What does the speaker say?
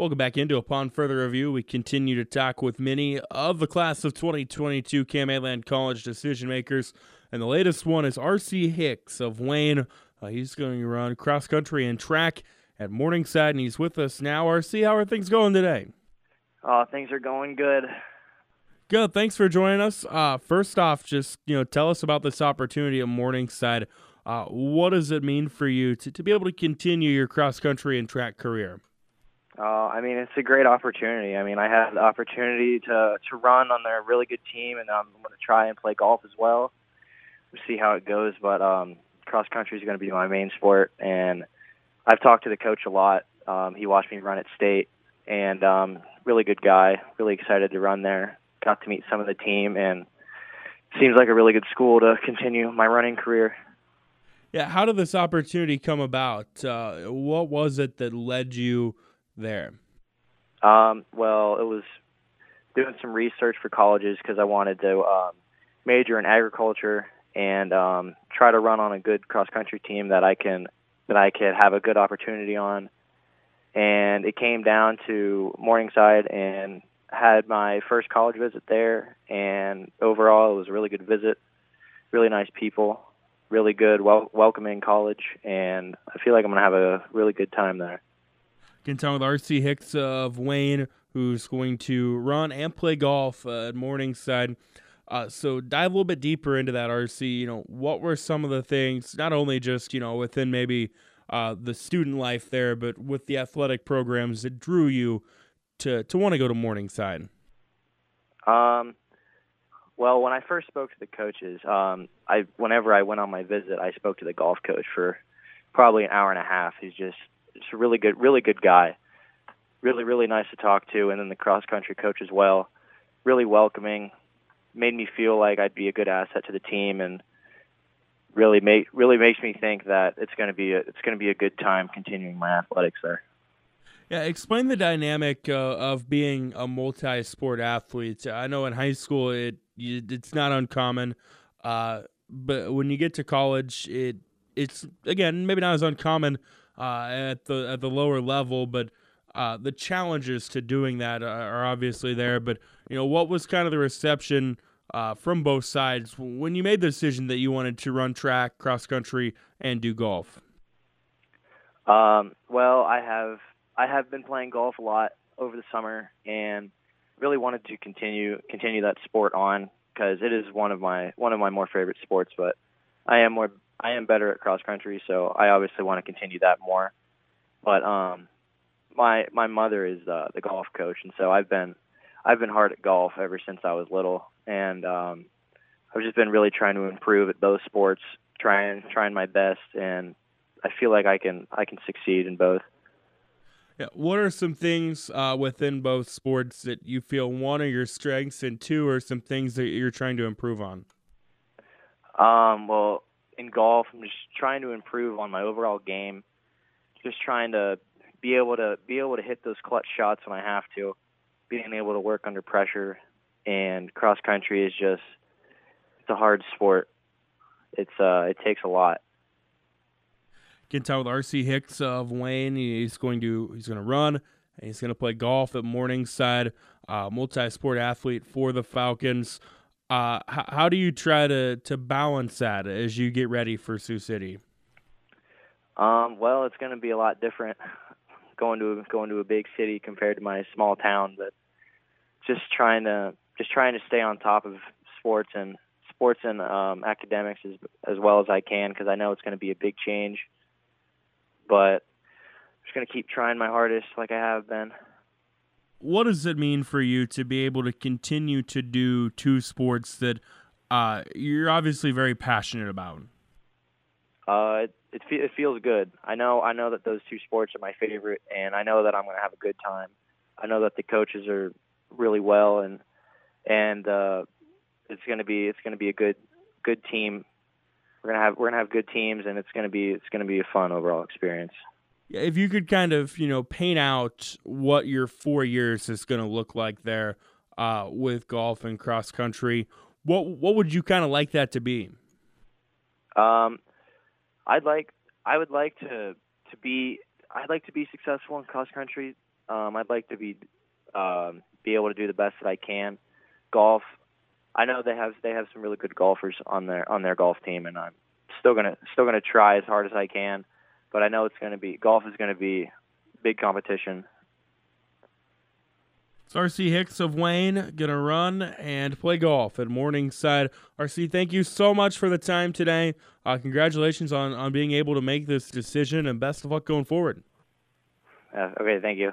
Welcome back into Upon Further Review. We continue to talk with many of the class of 2022 Land College decision makers. And the latest one is R.C. Hicks of Wayne. Uh, he's going to run cross country and track at Morningside, and he's with us now. R.C., how are things going today? Uh, things are going good. Good. Thanks for joining us. Uh, first off, just you know, tell us about this opportunity at Morningside. Uh, what does it mean for you to, to be able to continue your cross country and track career? Uh, I mean, it's a great opportunity. I mean, I had the opportunity to to run on their really good team, and I'm going to try and play golf as well. We'll see how it goes, but um, cross country is going to be my main sport, and I've talked to the coach a lot. Um, he watched me run at state, and um, really good guy. Really excited to run there. Got to meet some of the team, and seems like a really good school to continue my running career. Yeah, how did this opportunity come about? Uh, what was it that led you there? Um, well, it was doing some research for colleges because I wanted to um, major in agriculture and um, try to run on a good cross country team that I can that I could have a good opportunity on. And it came down to Morningside and had my first college visit there. And overall, it was a really good visit. Really nice people, really good, wel- welcoming college, and I feel like I'm gonna have a really good time there. Tell with RC Hicks of Wayne, who's going to run and play golf uh, at Morningside. Uh, so dive a little bit deeper into that RC. You know, what were some of the things, not only just you know within maybe uh, the student life there, but with the athletic programs that drew you to to want to go to Morningside? Um, well, when I first spoke to the coaches, um, I whenever I went on my visit, I spoke to the golf coach for probably an hour and a half. He's just just a really good, really good guy. Really, really nice to talk to, and then the cross country coach as well. Really welcoming, made me feel like I'd be a good asset to the team, and really make really makes me think that it's going to be a, it's going to be a good time continuing my athletics there. Yeah, explain the dynamic uh, of being a multi-sport athlete. I know in high school it it's not uncommon, uh, but when you get to college, it it's again maybe not as uncommon uh, at the at the lower level, but uh, the challenges to doing that are obviously there. But you know, what was kind of the reception uh, from both sides when you made the decision that you wanted to run track, cross country, and do golf? Um, well, I have I have been playing golf a lot over the summer, and really wanted to continue continue that sport on because it is one of my one of my more favorite sports. But I am more I am better at cross country, so I obviously want to continue that more. But um, my my mother is uh, the golf coach, and so I've been I've been hard at golf ever since I was little, and um, I've just been really trying to improve at both sports, trying trying my best, and I feel like I can I can succeed in both. Yeah. What are some things uh, within both sports that you feel one are your strengths and two are some things that you're trying to improve on? Um, well, in golf, I'm just trying to improve on my overall game. Just trying to be able to be able to hit those clutch shots when I have to, being able to work under pressure. And cross country is just it's a hard sport. It's uh it takes a lot. Get tell with RC Hicks of Wayne. He's going to he's going to run and he's going to play golf at Morningside. Uh, multi-sport athlete for the Falcons. Uh, how, how do you try to to balance that as you get ready for Sioux City? Um, well, it's going to be a lot different going to going to a big city compared to my small town, but just trying to just trying to stay on top of sports and sports and um, academics as as well as I can because I know it's going to be a big change. But I'm just going to keep trying my hardest like I have been. What does it mean for you to be able to continue to do two sports that uh, you're obviously very passionate about? Uh, it, it, it feels good. I know I know that those two sports are my favorite, and I know that I'm going to have a good time. I know that the coaches are really well, and and uh, it's going to be it's going to be a good good team. We're gonna have we're gonna have good teams, and it's gonna be it's gonna be a fun overall experience. If you could kind of you know paint out what your four years is going to look like there uh, with golf and cross country, what what would you kind of like that to be? Um, I'd like I would like to to be I'd like to be successful in cross country. Um, I'd like to be um, be able to do the best that I can. Golf, I know they have they have some really good golfers on their on their golf team, and I'm still gonna still gonna try as hard as I can. But I know it's gonna be golf is gonna be big competition. It's RC Hicks of Wayne gonna run and play golf at Morningside. RC, thank you so much for the time today. Uh, congratulations on on being able to make this decision, and best of luck going forward. Uh, okay, thank you.